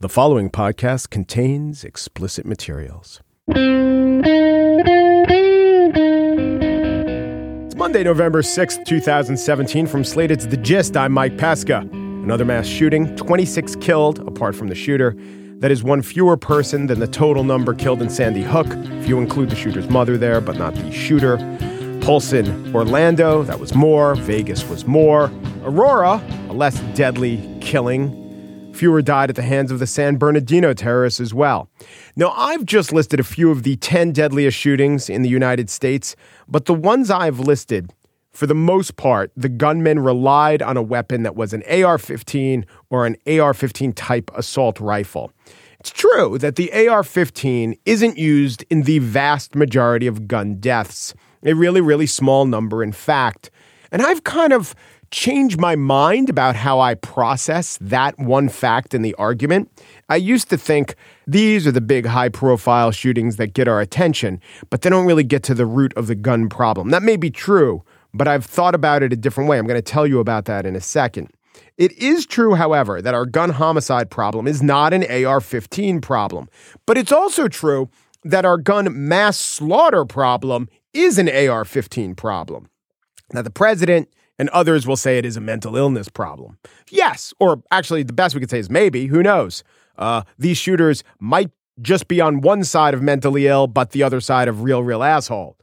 The following podcast contains explicit materials. It's Monday, November 6th, 2017. From Slated to The Gist, I'm Mike Pesca. Another mass shooting, 26 killed, apart from the shooter. That is one fewer person than the total number killed in Sandy Hook, if you include the shooter's mother there, but not the shooter. Polson, Orlando, that was more. Vegas was more. Aurora, a less deadly killing. Fewer died at the hands of the San Bernardino terrorists as well. Now, I've just listed a few of the 10 deadliest shootings in the United States, but the ones I've listed, for the most part, the gunmen relied on a weapon that was an AR 15 or an AR 15 type assault rifle. It's true that the AR 15 isn't used in the vast majority of gun deaths, a really, really small number, in fact. And I've kind of changed my mind about how I process that one fact in the argument. I used to think these are the big high profile shootings that get our attention, but they don't really get to the root of the gun problem. That may be true, but I've thought about it a different way. I'm going to tell you about that in a second. It is true, however, that our gun homicide problem is not an AR 15 problem, but it's also true that our gun mass slaughter problem is an AR 15 problem. Now, the president and others will say it is a mental illness problem. Yes, or actually, the best we could say is maybe. Who knows? Uh, these shooters might just be on one side of mentally ill, but the other side of real, real asshole.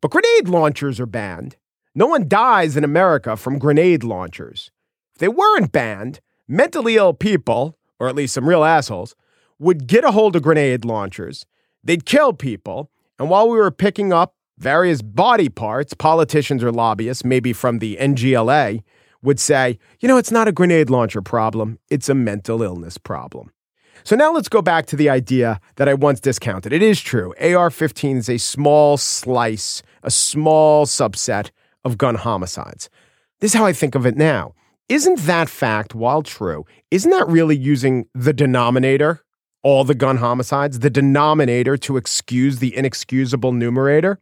But grenade launchers are banned. No one dies in America from grenade launchers. If they weren't banned, mentally ill people, or at least some real assholes, would get a hold of grenade launchers. They'd kill people. And while we were picking up various body parts, politicians or lobbyists, maybe from the NGLA, would say, you know, it's not a grenade launcher problem, it's a mental illness problem. So now let's go back to the idea that I once discounted. It is true. AR 15 is a small slice, a small subset of gun homicides. This is how I think of it now. Isn't that fact, while true, isn't that really using the denominator, all the gun homicides, the denominator to excuse the inexcusable numerator?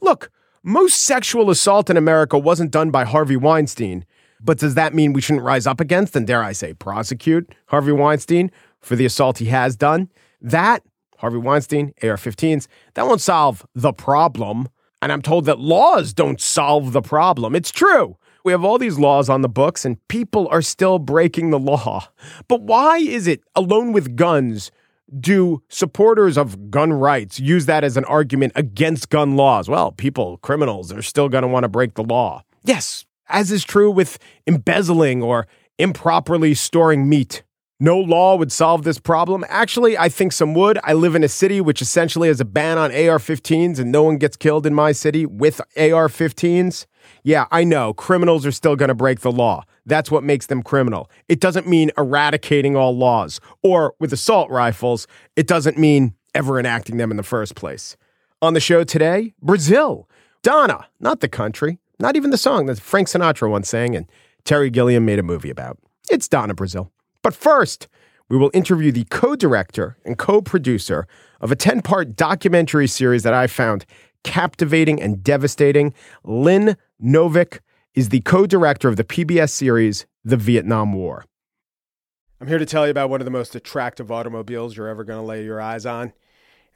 Look, most sexual assault in America wasn't done by Harvey Weinstein, but does that mean we shouldn't rise up against and, dare I say, prosecute Harvey Weinstein for the assault he has done? That, Harvey Weinstein, AR 15s, that won't solve the problem. And I'm told that laws don't solve the problem. It's true. We have all these laws on the books and people are still breaking the law. But why is it, alone with guns, do supporters of gun rights use that as an argument against gun laws? Well, people, criminals, are still going to want to break the law. Yes, as is true with embezzling or improperly storing meat. No law would solve this problem. Actually, I think some would. I live in a city which essentially has a ban on AR 15s, and no one gets killed in my city with AR 15s. Yeah, I know. Criminals are still going to break the law. That's what makes them criminal. It doesn't mean eradicating all laws. Or with assault rifles, it doesn't mean ever enacting them in the first place. On the show today, Brazil. Donna, not the country, not even the song that Frank Sinatra once sang and Terry Gilliam made a movie about. It's Donna Brazile. But first, we will interview the co director and co producer of a 10 part documentary series that I found captivating and devastating. Lynn Novick is the co director of the PBS series, The Vietnam War. I'm here to tell you about one of the most attractive automobiles you're ever going to lay your eyes on.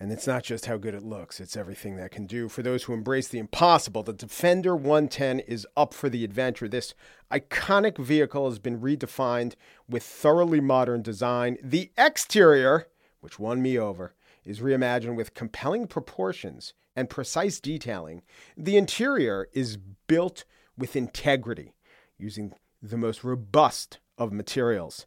And it's not just how good it looks, it's everything that can do. For those who embrace the impossible, the Defender 110 is up for the adventure. This iconic vehicle has been redefined with thoroughly modern design. The exterior, which won me over, is reimagined with compelling proportions and precise detailing. The interior is built with integrity, using the most robust of materials.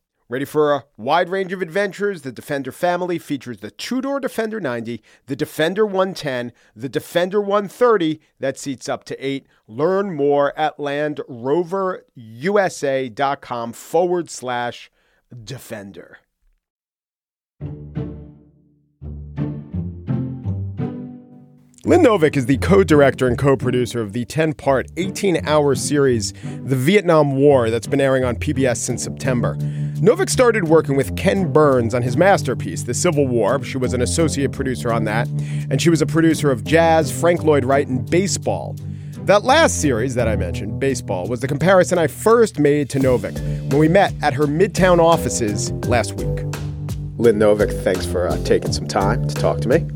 Ready for a wide range of adventures? The Defender family features the two door Defender 90, the Defender 110, the Defender 130 that seats up to eight. Learn more at landroverusa.com forward slash Defender. Lynn Novick is the co director and co producer of the 10 part, 18 hour series, The Vietnam War, that's been airing on PBS since September. Novick started working with Ken Burns on his masterpiece, The Civil War. She was an associate producer on that, and she was a producer of Jazz, Frank Lloyd Wright, and Baseball. That last series that I mentioned, Baseball, was the comparison I first made to Novick when we met at her Midtown offices last week. Lynn Novick, thanks for uh, taking some time to talk to me.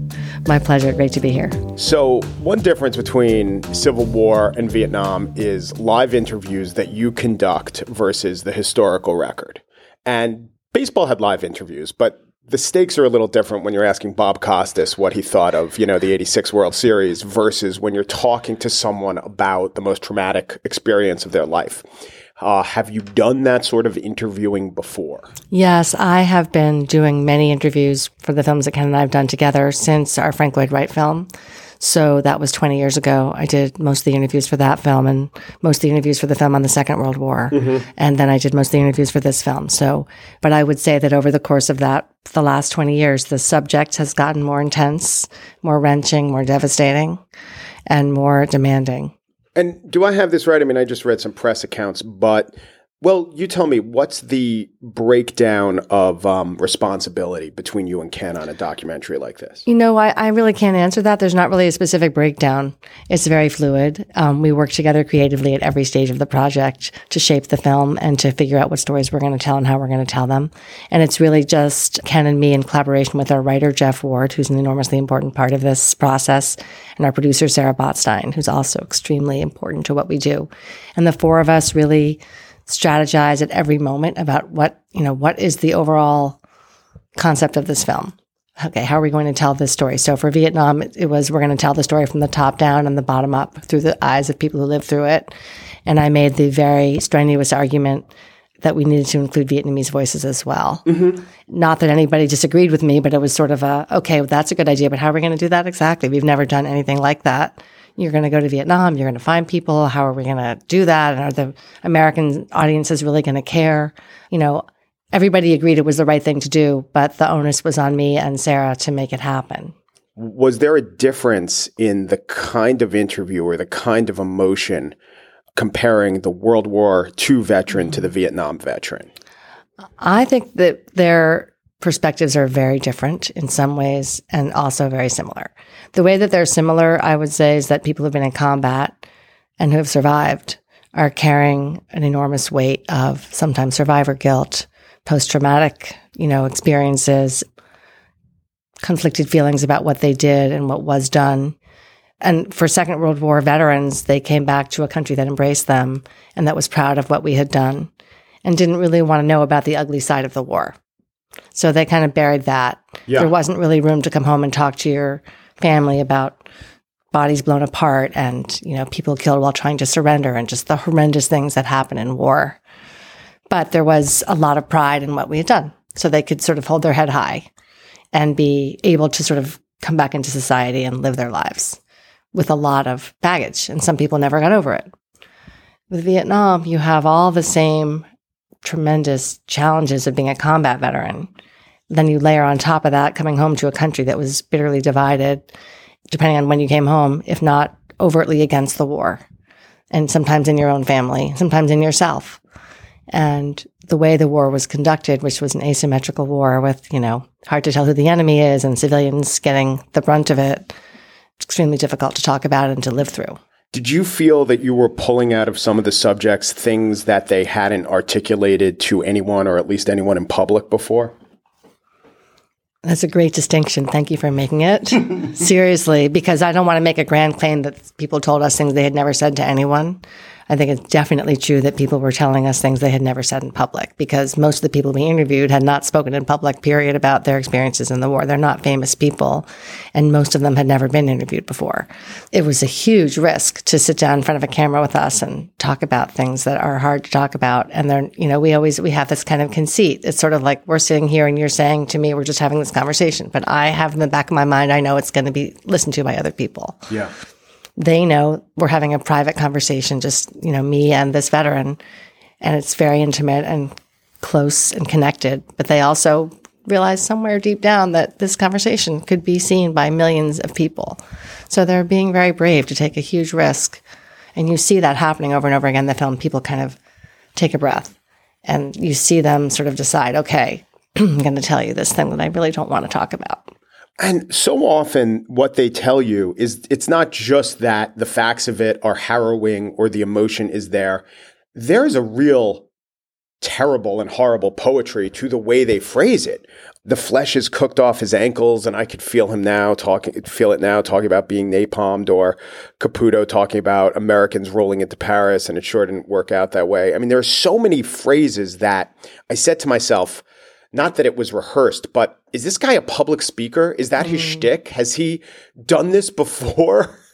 My pleasure. Great to be here. So, one difference between Civil War and Vietnam is live interviews that you conduct versus the historical record. And baseball had live interviews, but the stakes are a little different when you're asking Bob Costas what he thought of, you know, the 86 World Series versus when you're talking to someone about the most traumatic experience of their life. Uh, have you done that sort of interviewing before? Yes, I have been doing many interviews for the films that Ken and I have done together since our Frank Lloyd Wright film. So that was 20 years ago. I did most of the interviews for that film and most of the interviews for the film on the Second World War. Mm-hmm. And then I did most of the interviews for this film. So, but I would say that over the course of that, the last 20 years, the subject has gotten more intense, more wrenching, more devastating, and more demanding. And do I have this right? I mean, I just read some press accounts, but well, you tell me what's the breakdown of um, responsibility between you and Ken on a documentary like this? You know, I, I, really can't answer that. There's not really a specific breakdown. It's very fluid. Um, we work together creatively at every stage of the project to shape the film and to figure out what stories we're going to tell and how we're going to tell them. And it's really just Ken and me in collaboration with our writer, Jeff Ward, who's an enormously important part of this process, and our producer, Sarah Botstein, who's also extremely important to what we do. And the four of us really strategize at every moment about what, you know, what is the overall concept of this film? Okay, how are we going to tell this story? So for Vietnam, it was we're going to tell the story from the top down and the bottom up through the eyes of people who lived through it. And I made the very strenuous argument that we needed to include Vietnamese voices as well. Mm-hmm. Not that anybody disagreed with me, but it was sort of a okay, well, that's a good idea, but how are we going to do that exactly? We've never done anything like that you're going to go to Vietnam, you're going to find people. How are we going to do that? And are the American audiences really going to care? You know, everybody agreed it was the right thing to do, but the onus was on me and Sarah to make it happen. Was there a difference in the kind of interview or the kind of emotion comparing the World War II veteran to the Vietnam veteran? I think that their perspectives are very different in some ways and also very similar. The way that they're similar, I would say, is that people who've been in combat and who have survived are carrying an enormous weight of sometimes survivor guilt, post traumatic, you know, experiences, conflicted feelings about what they did and what was done. And for Second World War veterans, they came back to a country that embraced them and that was proud of what we had done and didn't really want to know about the ugly side of the war. So they kind of buried that. Yeah. There wasn't really room to come home and talk to your family about bodies blown apart and, you know, people killed while trying to surrender and just the horrendous things that happen in war. But there was a lot of pride in what we had done. So they could sort of hold their head high and be able to sort of come back into society and live their lives with a lot of baggage. And some people never got over it. With Vietnam, you have all the same tremendous challenges of being a combat veteran. Then you layer on top of that coming home to a country that was bitterly divided, depending on when you came home, if not overtly against the war. And sometimes in your own family, sometimes in yourself. And the way the war was conducted, which was an asymmetrical war with, you know, hard to tell who the enemy is and civilians getting the brunt of it, extremely difficult to talk about and to live through. Did you feel that you were pulling out of some of the subjects things that they hadn't articulated to anyone or at least anyone in public before? That's a great distinction. Thank you for making it. Seriously, because I don't want to make a grand claim that people told us things they had never said to anyone. I think it's definitely true that people were telling us things they had never said in public because most of the people we interviewed had not spoken in public, period, about their experiences in the war. They're not famous people, and most of them had never been interviewed before. It was a huge risk to sit down in front of a camera with us and talk about things that are hard to talk about. And they're, you know, we always, we have this kind of conceit. It's sort of like we're sitting here and you're saying to me, we're just having this conversation, but I have in the back of my mind, I know it's going to be listened to by other people. Yeah they know we're having a private conversation, just, you know, me and this veteran. And it's very intimate and close and connected. But they also realize somewhere deep down that this conversation could be seen by millions of people. So they're being very brave to take a huge risk. And you see that happening over and over again in the film. People kind of take a breath and you see them sort of decide, okay, I'm going to tell you this thing that I really don't want to talk about. And so often, what they tell you is it's not just that the facts of it are harrowing or the emotion is there. There's a real terrible and horrible poetry to the way they phrase it. The flesh is cooked off his ankles, and I could feel him now talking, feel it now talking about being napalmed, or Caputo talking about Americans rolling into Paris, and it sure didn't work out that way. I mean, there are so many phrases that I said to myself, not that it was rehearsed, but is this guy a public speaker? Is that his mm. shtick? Has he done this before?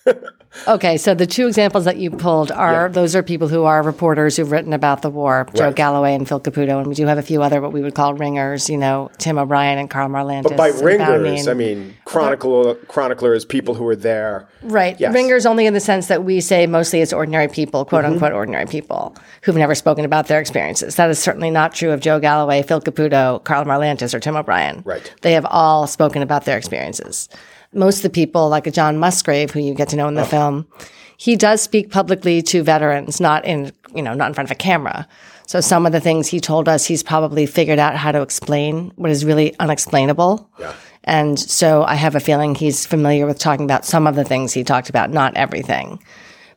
okay, so the two examples that you pulled are yeah. those are people who are reporters who've written about the war, right. Joe Galloway and Phil Caputo, and we do have a few other what we would call ringers, you know, Tim O'Brien and Karl Marlantes. But by ringers, I mean chronicler, chroniclers, people who are there. Right, yes. ringers only in the sense that we say mostly it's ordinary people, quote mm-hmm. unquote ordinary people who've never spoken about their experiences. That is certainly not true of Joe Galloway, Phil Caputo, Karl Marlantes, or Tim O'Brien. Right, they have all spoken about their experiences most of the people, like a John Musgrave, who you get to know in the oh. film, he does speak publicly to veterans, not in, you know, not in front of a camera. So some of the things he told us, he's probably figured out how to explain what is really unexplainable. Yeah. And so I have a feeling he's familiar with talking about some of the things he talked about, not everything.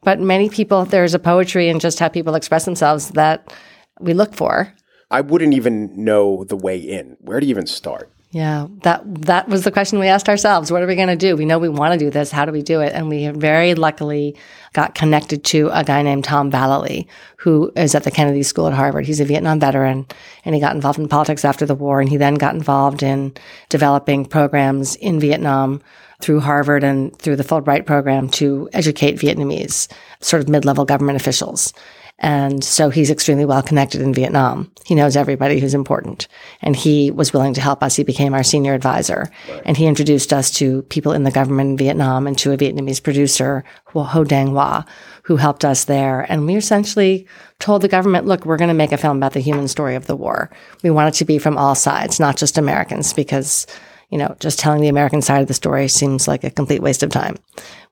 But many people, there's a poetry in just how people express themselves that we look for. I wouldn't even know the way in. Where do you even start? Yeah, that that was the question we asked ourselves. What are we going to do? We know we want to do this. How do we do it? And we very luckily got connected to a guy named Tom Vallely, who is at the Kennedy School at Harvard. He's a Vietnam veteran, and he got involved in politics after the war, and he then got involved in developing programs in Vietnam through Harvard and through the Fulbright program to educate Vietnamese sort of mid-level government officials. And so he's extremely well connected in Vietnam. He knows everybody who's important. And he was willing to help us. He became our senior advisor. Right. And he introduced us to people in the government in Vietnam and to a Vietnamese producer, Ho Dang Hoa, who helped us there. And we essentially told the government, look, we're going to make a film about the human story of the war. We want it to be from all sides, not just Americans, because you know, just telling the American side of the story seems like a complete waste of time.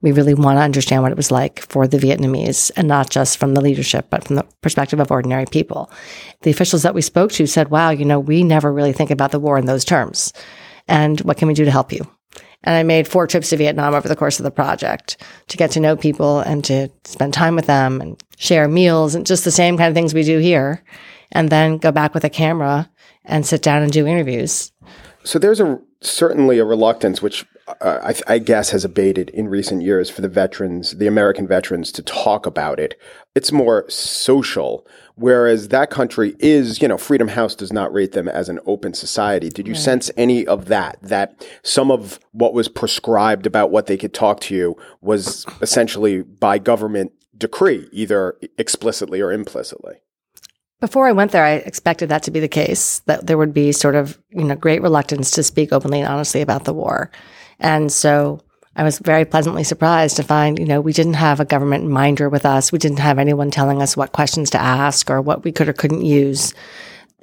We really want to understand what it was like for the Vietnamese and not just from the leadership, but from the perspective of ordinary people. The officials that we spoke to said, wow, you know, we never really think about the war in those terms. And what can we do to help you? And I made four trips to Vietnam over the course of the project to get to know people and to spend time with them and share meals and just the same kind of things we do here. And then go back with a camera and sit down and do interviews. So there's a certainly a reluctance, which uh, I, I, guess has abated in recent years for the veterans, the American veterans, to talk about it. It's more social, whereas that country is, you know, Freedom House does not rate them as an open society. Did you right. sense any of that? That some of what was prescribed about what they could talk to you was essentially by government decree, either explicitly or implicitly? Before I went there, I expected that to be the case, that there would be sort of, you know, great reluctance to speak openly and honestly about the war. And so I was very pleasantly surprised to find, you know, we didn't have a government minder with us. We didn't have anyone telling us what questions to ask or what we could or couldn't use.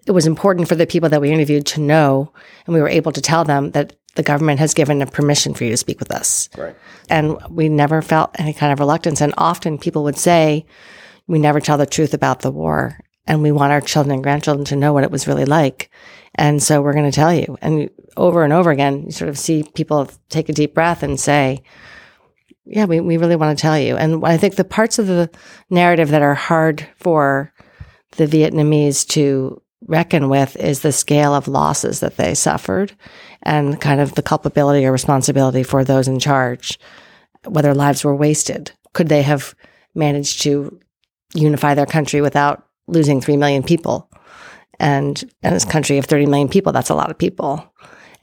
It was important for the people that we interviewed to know, and we were able to tell them that the government has given a permission for you to speak with us. Right. And we never felt any kind of reluctance. And often people would say, we never tell the truth about the war and we want our children and grandchildren to know what it was really like. And so we're going to tell you. And over and over again, you sort of see people take a deep breath and say, yeah, we, we really want to tell you. And I think the parts of the narrative that are hard for the Vietnamese to reckon with is the scale of losses that they suffered and kind of the culpability or responsibility for those in charge, whether lives were wasted. Could they have managed to unify their country without losing 3 million people. And in this country of 30 million people, that's a lot of people.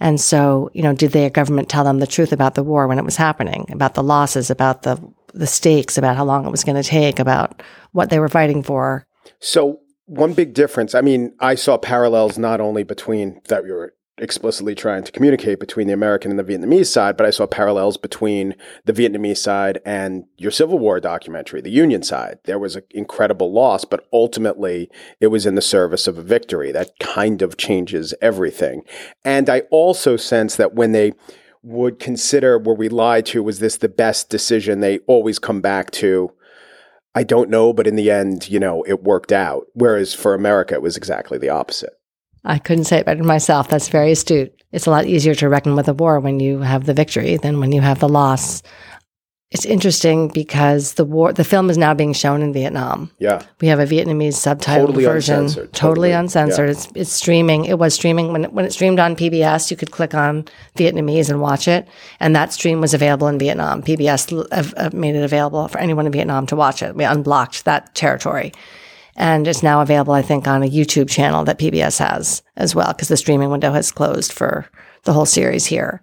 And so, you know, did their government tell them the truth about the war when it was happening, about the losses, about the the stakes, about how long it was going to take, about what they were fighting for? So, one big difference, I mean, I saw parallels not only between that you were explicitly trying to communicate between the American and the Vietnamese side, but I saw parallels between the Vietnamese side and your Civil War documentary, the Union side. There was an incredible loss, but ultimately it was in the service of a victory. That kind of changes everything. And I also sense that when they would consider were we lied to, was this the best decision, they always come back to, I don't know, but in the end, you know, it worked out. Whereas for America, it was exactly the opposite. I couldn't say it better myself. That's very astute. It's a lot easier to reckon with a war when you have the victory than when you have the loss. It's interesting because the war, the film is now being shown in Vietnam. Yeah, we have a Vietnamese subtitle totally version, uncensored. totally, Totally, uncensored. yeah. It's it's streaming. It was streaming when it, when it streamed on PBS. You could click on Vietnamese and watch it, and that stream was available in Vietnam. PBS have- uh, have uh, made it available for anyone in Vietnam to watch it. We unblocked that territory, and it's now available, I think, on a YouTube channel that PBS has as well, because the streaming window has closed for the whole series here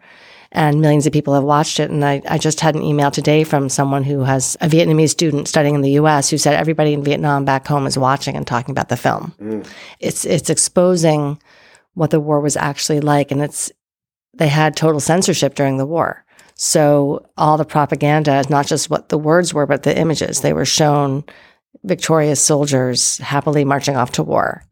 and millions of people have watched it. And I, I just had an email today from someone who has a Vietnamese student studying in the U.S. who said everybody in Vietnam back home is watching and talking about the film. Mm. It's it's exposing what the war was actually like, and it's they had total censorship during the war. So all the propaganda is not just what the words were, but the images. They were shown victorious soldiers happily marching off to war.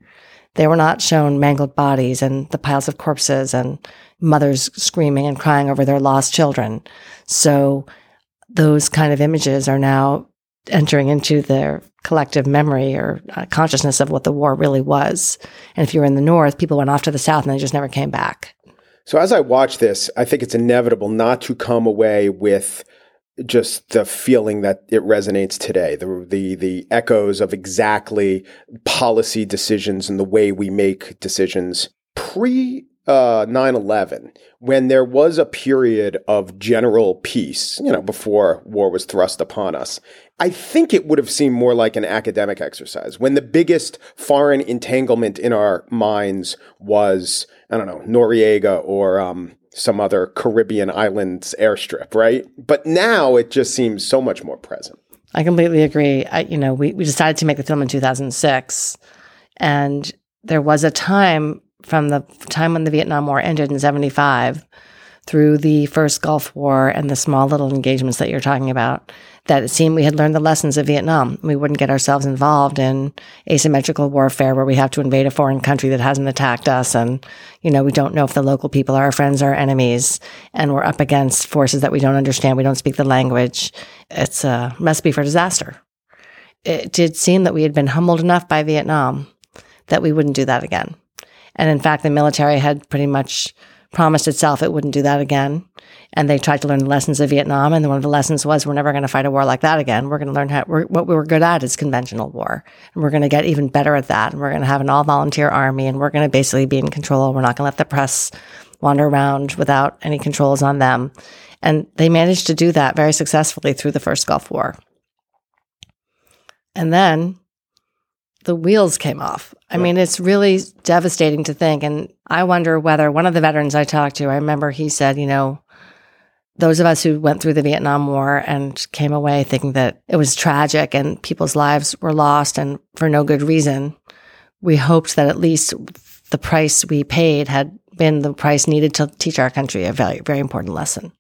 They were not shown mangled bodies and the piles of corpses and mothers screaming and crying over their lost children. So those kind of images are now entering into their collective memory or uh, consciousness of what the war really was. And if you were in the North, people went off to the South and they just never came back. So as I watch this, I think it's inevitable not to come away with just the feeling that it resonates today, the the the echoes of exactly policy decisions and the way we make decisions pre uh, 9/11 when there was a period of general peace, you know, before war was thrust upon us. I think it would have seemed more like an academic exercise when the biggest foreign entanglement in our minds was, I don't know, Noriega or um, some other Caribbean islands airstrip, right? But now it just seems so much more present. I completely agree. I, you know, we, we decided to make the film in 2006, and there was a time from the time when the Vietnam War ended in 75 through the first Gulf War and the small little engagements that you're talking about that it seemed we had learned the lessons of Vietnam. We wouldn't get ourselves involved in asymmetrical warfare where we have to invade a foreign country that hasn't attacked us. And, you know, we don't know if the local people are our friends or our enemies. And we're up against forces that we don't understand. We don't speak the language. It's a recipe for disaster. It did seem that we had been humbled enough by Vietnam that we wouldn't do that again. And in fact, the military had pretty much promised itself it wouldn't do that again. And they tried to learn the lessons of Vietnam. And one of the lessons was we're never going to fight a war like that again. We're going to learn how, what we were good at is conventional war. And we're going to get even better at that. And we're going to have an all volunteer army. And we're going to basically be in control. We're not going to let the press wander around without any controls on them. And they managed to do that very successfully through the first Gulf War. And then the wheels came off. I mean, it's really devastating to think. And I wonder whether one of the veterans I talked to, I remember he said, you know, those of us who went through the Vietnam War and came away thinking that it was tragic and people's lives were lost and for no good reason, we hoped that at least the price we paid had been the price needed to teach our country a very, very important lesson.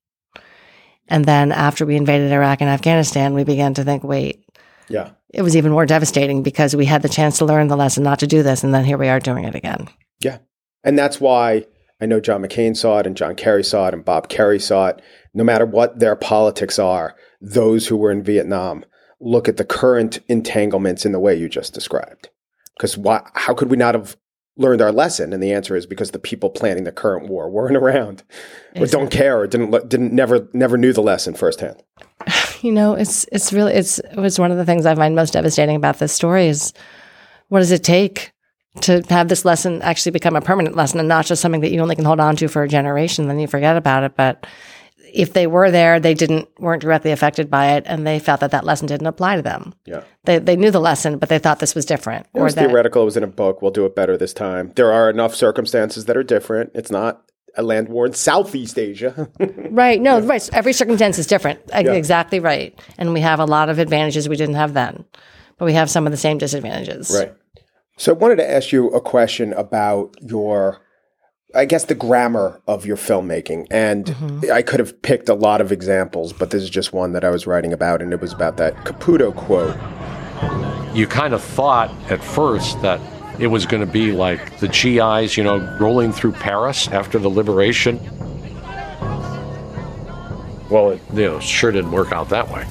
And then after we invaded Iraq and Afghanistan, we began to think, wait, Yeah. It was even more devastating because we had the chance to learn the lesson not to do this. And then here we are doing it again. Yeah. And that's why I know John McCain saw it and John Kerry saw it and Bob Kerrey saw it. No matter what their politics are, those who were in Vietnam look at the current entanglements in the way you just described. Because why, how could we not have learned our lesson? And the answer is because the people planning the current war weren't around or don't care or didn't, didn't never, never knew the lesson firsthand. You know, it's it's really it's it was one of the things I find most devastating about this story is what does it take to have this lesson actually become a permanent lesson and not just something that you only can hold on to for a generation, then you forget about it. But if they were there, they didn't weren't directly affected by it, and they felt that that lesson didn't apply to them. Yeah. They they knew the lesson, but they thought this was different. It was that, theoretical. It was in a book. We'll do it better this time. There are enough circumstances that are different. It's not a land war in Southeast Asia. right. No, right. Every circumstance is different. Exactly right. And we have a lot of advantages we didn't have then, but we have some of the same disadvantages. Right. So I wanted to ask you a question about your, I guess, the grammar of your filmmaking. And mm-hmm. I could have picked a lot of examples, but this is just one that I was writing about, and it was about that Caputo quote. You kind of thought at first that it was going to be like the GIs, you know, rolling through Paris after the liberation. Well, it you know, sure didn't work out that way.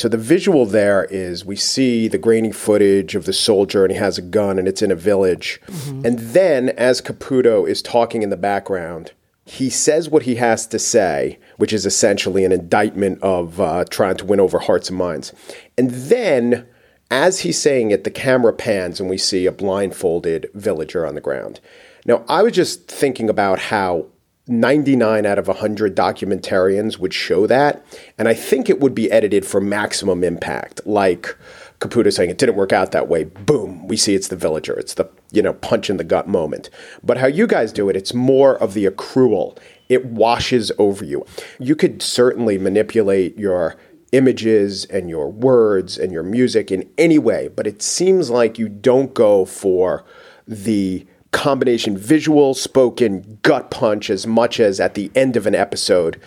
So the visual there is we see the grainy footage of the soldier and he has a gun and it's in a village. Mm-hmm. And then as Caputo is talking in the background, he says what he has to say, which is essentially an indictment of uh, trying to win over hearts and minds. And then as he's saying it, the camera pans and we see a blindfolded villager on the ground. Now, I was just thinking about how 99 out of 100 documentarians would show that. And I think it would be edited for maximum impact. Like Caputo saying it didn't work out that way. Boom, we see it's the villager. It's the, you know, punch in the gut moment. But how you guys do it, it's more of the accrual. It washes over you. You could certainly manipulate your images and your words and your music in any way, but it seems like you don't go for the combination visual, spoken, gut punch as much as at the end of an episode,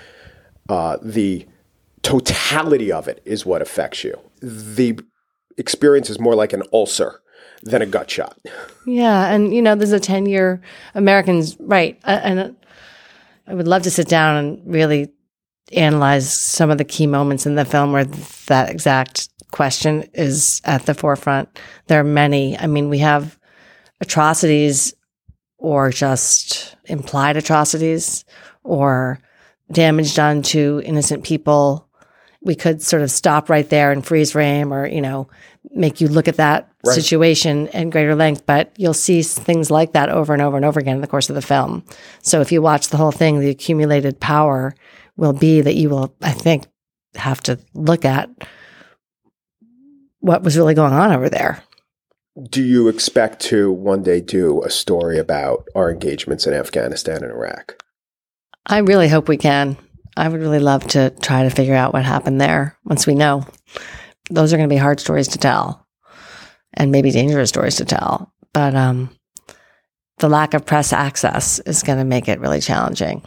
uh, the totality of it is what affects you. The experience is more like an ulcer than a gut shot. Yeah, and you know, there's a 10 year Americans, right? And I would love to sit down and really analyze some of the key moments in the film where that exact question is at the forefront. There are many. I mean, we have atrocities or just implied atrocities or damage done to innocent people. We could sort of stop right there and freeze frame or, you know, make you look at that right. situation in greater length. But you'll see things like that over and over and over again in the course of the film. So if you watch the whole thing, the accumulated power will be that you will, I think, have to look at what was really going on over there do you expect to one day do a story about our engagements in Afghanistan and Iraq? I really hope we can. I would really love to try to figure out what happened there once we know. Those are going to be hard stories to tell and maybe dangerous stories to tell. But um, the lack of press access is going to make it really challenging.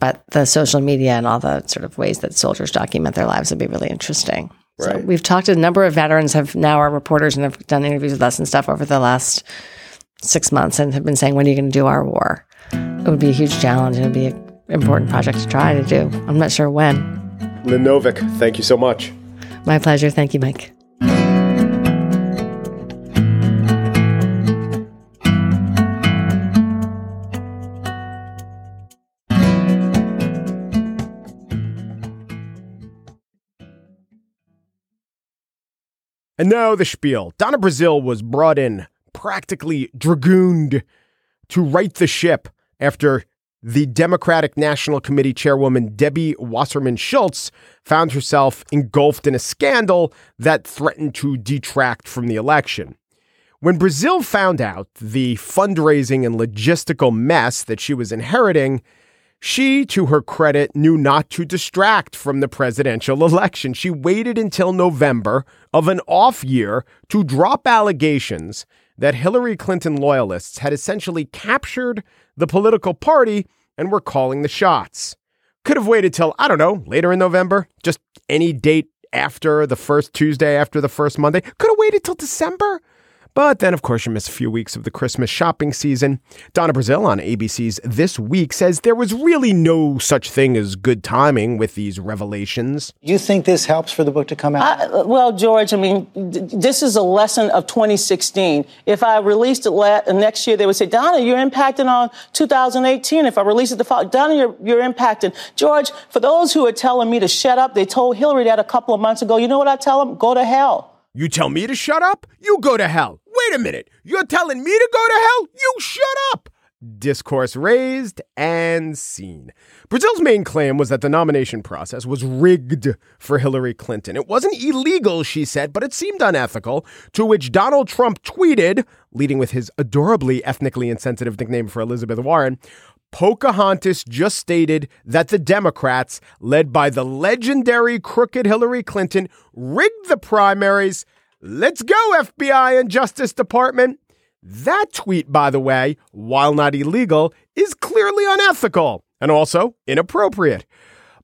But the social media and all the sort of ways that soldiers document their lives would be really interesting. Right. So we've talked to a number of veterans have now are reporters and have done interviews with us and stuff over the last six months and have been saying, when are you going to do our war? It would be a huge challenge and it'd be an important project to try to do. I'm not sure when. Lynn Novick, thank you so much. My pleasure. Thank you, Mike. And now the spiel. Donna Brazile was brought in, practically dragooned, to right the ship after the Democratic National Committee chairwoman Debbie Wasserman Schultz found herself engulfed in a scandal that threatened to detract from the election. When Brazile found out the fundraising and logistical mess that she was inheriting, she, to her credit, knew not to distract from the presidential election. She waited until November of an off year to drop allegations that Hillary Clinton loyalists had essentially captured the political party and were calling the shots. Could have waited till, I don't know, later in November, just any date after the first Tuesday, after the first Monday. Could have waited till December. But then, of course, you miss a few weeks of the Christmas shopping season. Donna Brazile on ABC's This Week says there was really no such thing as good timing with these revelations. You think this helps for the book to come out? I, uh, well, George, I mean, this is a lesson of 2016. If I released it la- next year, they would say, Donna, you're impacting on 2018. If I release it the fall, Donna, you're, you're impacting. George, for those who are telling me to shut up, they told Hillary that a couple of months ago. You know what I tell them? Go to hell. You tell me to shut up? You go to hell. Wait a minute. You're telling me to go to hell? You shut up. discourse raised and seen. Brazile's main claim was that the nomination process was rigged for Hillary Clinton. It wasn't illegal, she said, but it seemed unethical, to which Donald Trump tweeted, leading with his adorably ethnically insensitive nickname for Elizabeth Warren, Pocahontas just stated that the Democrats, led by the legendary crooked Hillary Clinton, rigged the primaries. Let's go, FBI and Justice Department. That tweet, by the way, while not illegal, is clearly unethical and also inappropriate.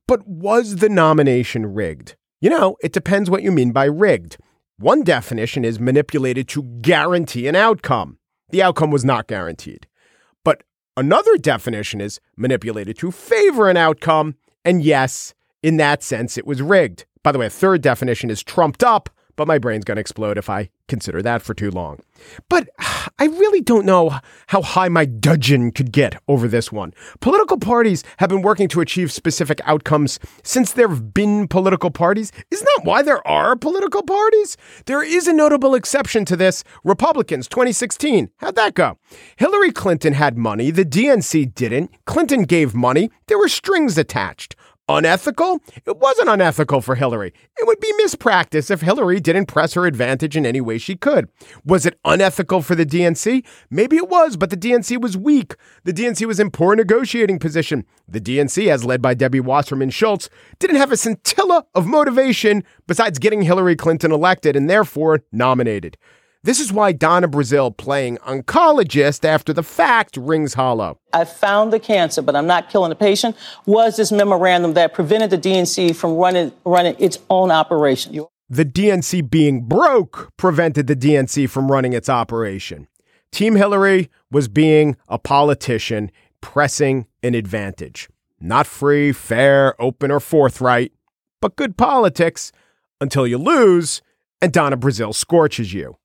But was the nomination rigged? You know, it depends what you mean by rigged. One definition is manipulated to guarantee an outcome. The outcome was not guaranteed. Another definition is manipulated to favor an outcome. And yes, in that sense, it was rigged. By the way, a third definition is trumped up but my brain's going to explode if I consider that for too long. But I really don't know how high my dudgeon could get over this one. Political parties have been working to achieve specific outcomes since there have been political parties. Isn't that why there are political parties? There is a notable exception to this Republicans 2016. How'd that go? Hillary Clinton had money, the DNC didn't. Clinton gave money, there were strings attached. Unethical? It wasn't unethical for Hillary. It would be mispractice if Hillary didn't press her advantage in any way she could. Was it unethical for the DNC? Maybe it was, but the DNC was weak. The DNC was in poor negotiating position. The DNC, as led by Debbie Wasserman Schultz, didn't have a scintilla of motivation besides getting Hillary Clinton elected and therefore nominated. This is why Donna Brazile playing oncologist after the fact rings hollow. I found the cancer, but I'm not killing the patient. Was this memorandum that prevented the DNC from running running its own operation? The DNC being broke prevented the DNC from running its operation. Team Hillary was being a politician pressing an advantage. Not free, fair, open, or forthright, but good politics until you lose and Donna Brazile scorches you.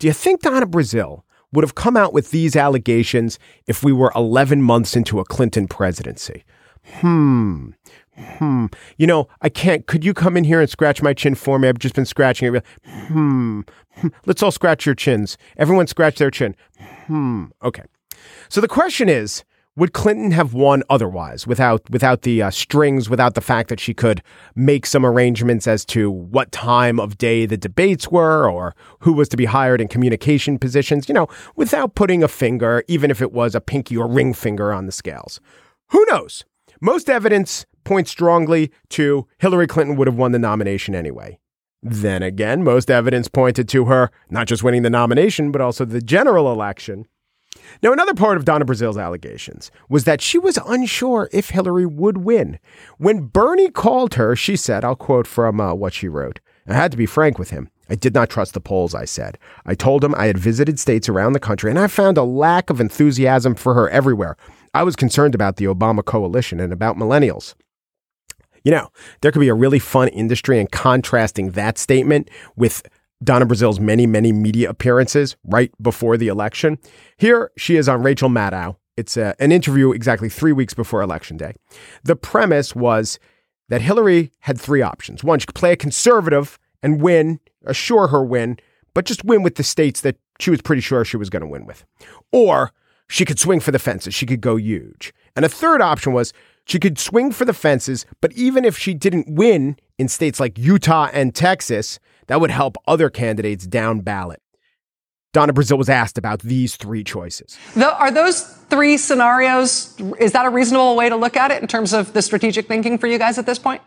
Do you think Donna Brazile would have come out with these allegations if we were 11 months into a Clinton presidency? Hmm. Hmm. You know, I can't. Could you come in here and scratch my chin for me? I've just been scratching it. Hmm. hmm. Let's all scratch your chins. Everyone scratch their chin. Hmm. Okay. So the question is would Clinton have won otherwise without without the uh, strings, without the fact that she could make some arrangements as to what time of day the debates were or who was to be hired in communication positions, you know, without putting a finger, even if it was a pinky or ring finger on the scales? Who knows? Most evidence points strongly to Hillary Clinton would have won the nomination anyway. Then again, most evidence pointed to her not just winning the nomination, but also the general election. Now, another part of Donna Brazile's allegations was that she was unsure if Hillary would win. When Bernie called her, she said, I'll quote from uh, what she wrote I had to be frank with him. I did not trust the polls, I said. I told him I had visited states around the country and I found a lack of enthusiasm for her everywhere. I was concerned about the Obama coalition and about millennials. You know, there could be a really fun industry in contrasting that statement with Donna Brazile's many, many media appearances right before the election. Here she is on Rachel Maddow. It's a, uh, an interview exactly three weeks before Election Day. The premise was that Hillary had three options. One, she could play a conservative and win, assure her win, but just win with the states that she was pretty sure she was going to win with. Or she could swing for the fences. She could go huge. And a third option was she could swing for the fences, but even if she didn't win in states like Utah and Texas, that would help other candidates down ballot. Donna Brazile was asked about these three choices. The, are those three scenarios, is that a reasonable way to look at it in terms of the strategic thinking for you guys at this point?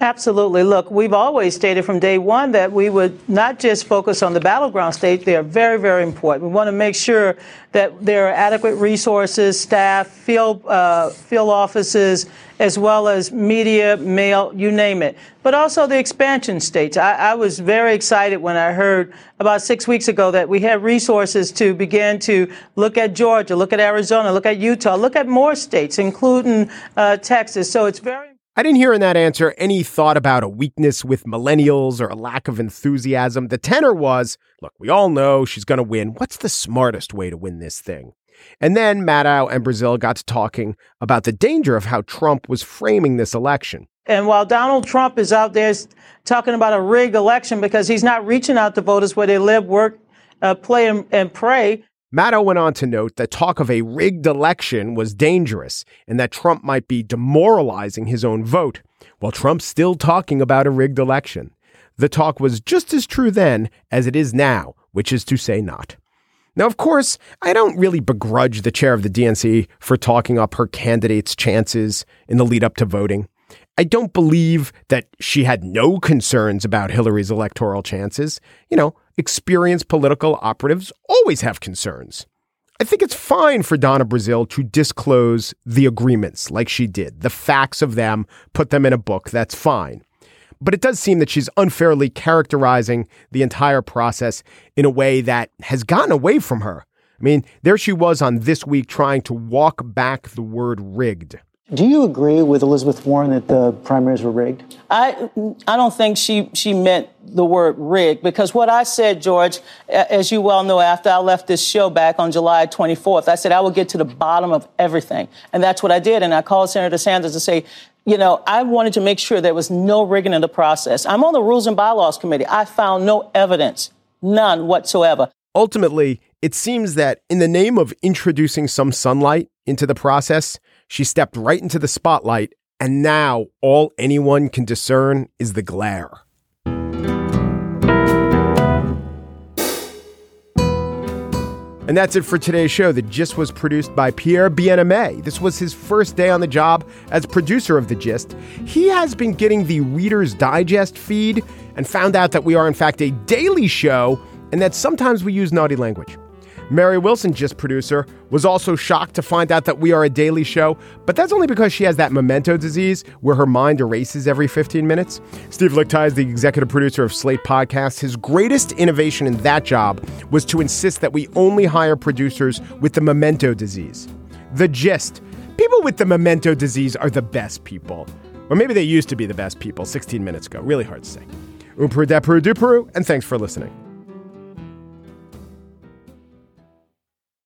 Absolutely. Look, we've always stated from day one that we would not just focus on the battleground states. They are very, very important. We want to make sure that there are adequate resources, staff, field, uh, field offices, as well as media, mail, you name it. But also the expansion states. I, I was very excited when I heard about six weeks ago that we had resources to begin to look at Georgia, look at Arizona, look at Utah, look at more states, including uh, Texas. So it's very I didn't hear in that answer any thought about a weakness with millennials or a lack of enthusiasm. The tenor was look, we all know she's going to win. What's the smartest way to win this thing? And then Maddow and Brazile got to talking about the danger of how Trump was framing this election. And while Donald Trump is out there talking about a rigged election because he's not reaching out to voters where they live, work, uh, play, and, and pray, Maddow went on to note that talk of a rigged election was dangerous and that Trump might be demoralizing his own vote. While Trump's still talking about a rigged election. The talk was just as true then as it is now, which is to say, not. Now, of course, I don't really begrudge the chair of the DNC for talking up her candidate's chances in the lead up to voting. I don't believe that she had no concerns about Hillary's electoral chances. You know, experienced political operatives always have concerns. I think it's fine for Donna Brazile to disclose the agreements like she did, the facts of them, put them in a book. That's fine. But it does seem that she's unfairly characterizing the entire process in a way that has gotten away from her. I mean, there she was on this week trying to walk back the word rigged. Do you agree with Elizabeth Warren that the primaries were rigged? I I don't think she she meant the word rigged because what I said, George, as you well know, after I left this show back on July 24th, I said I would get to the bottom of everything, and that's what I did. And I called Senator Sanders to say, you know, I wanted to make sure there was no rigging in the process. I'm on the Rules and Bylaws Committee. I found no evidence, none whatsoever. Ultimately, it seems that in the name of introducing some sunlight into the process, she stepped right into the spotlight, and now all anyone can discern is the glare. And that's it for today's show. The Gist was produced by Pierre Bienaimé. This was his first day on the job as producer of The Gist. He has been getting the Reader's Digest feed and found out that we are, in fact, a daily show and that sometimes we use naughty language. Mary Wilson, Gist producer, was also shocked to find out that we are a daily show, but that's only because she has that memento disease where her mind erases every 15 minutes. Steve Lickteig is the executive producer of Slate Podcasts. His greatest innovation in that job was to insist that we only hire producers with the memento disease. The gist people with the memento disease are the best people. Or maybe they used to be the best people 16 minutes ago. Really hard to say. Umperu, depuru, duperu, and thanks for listening.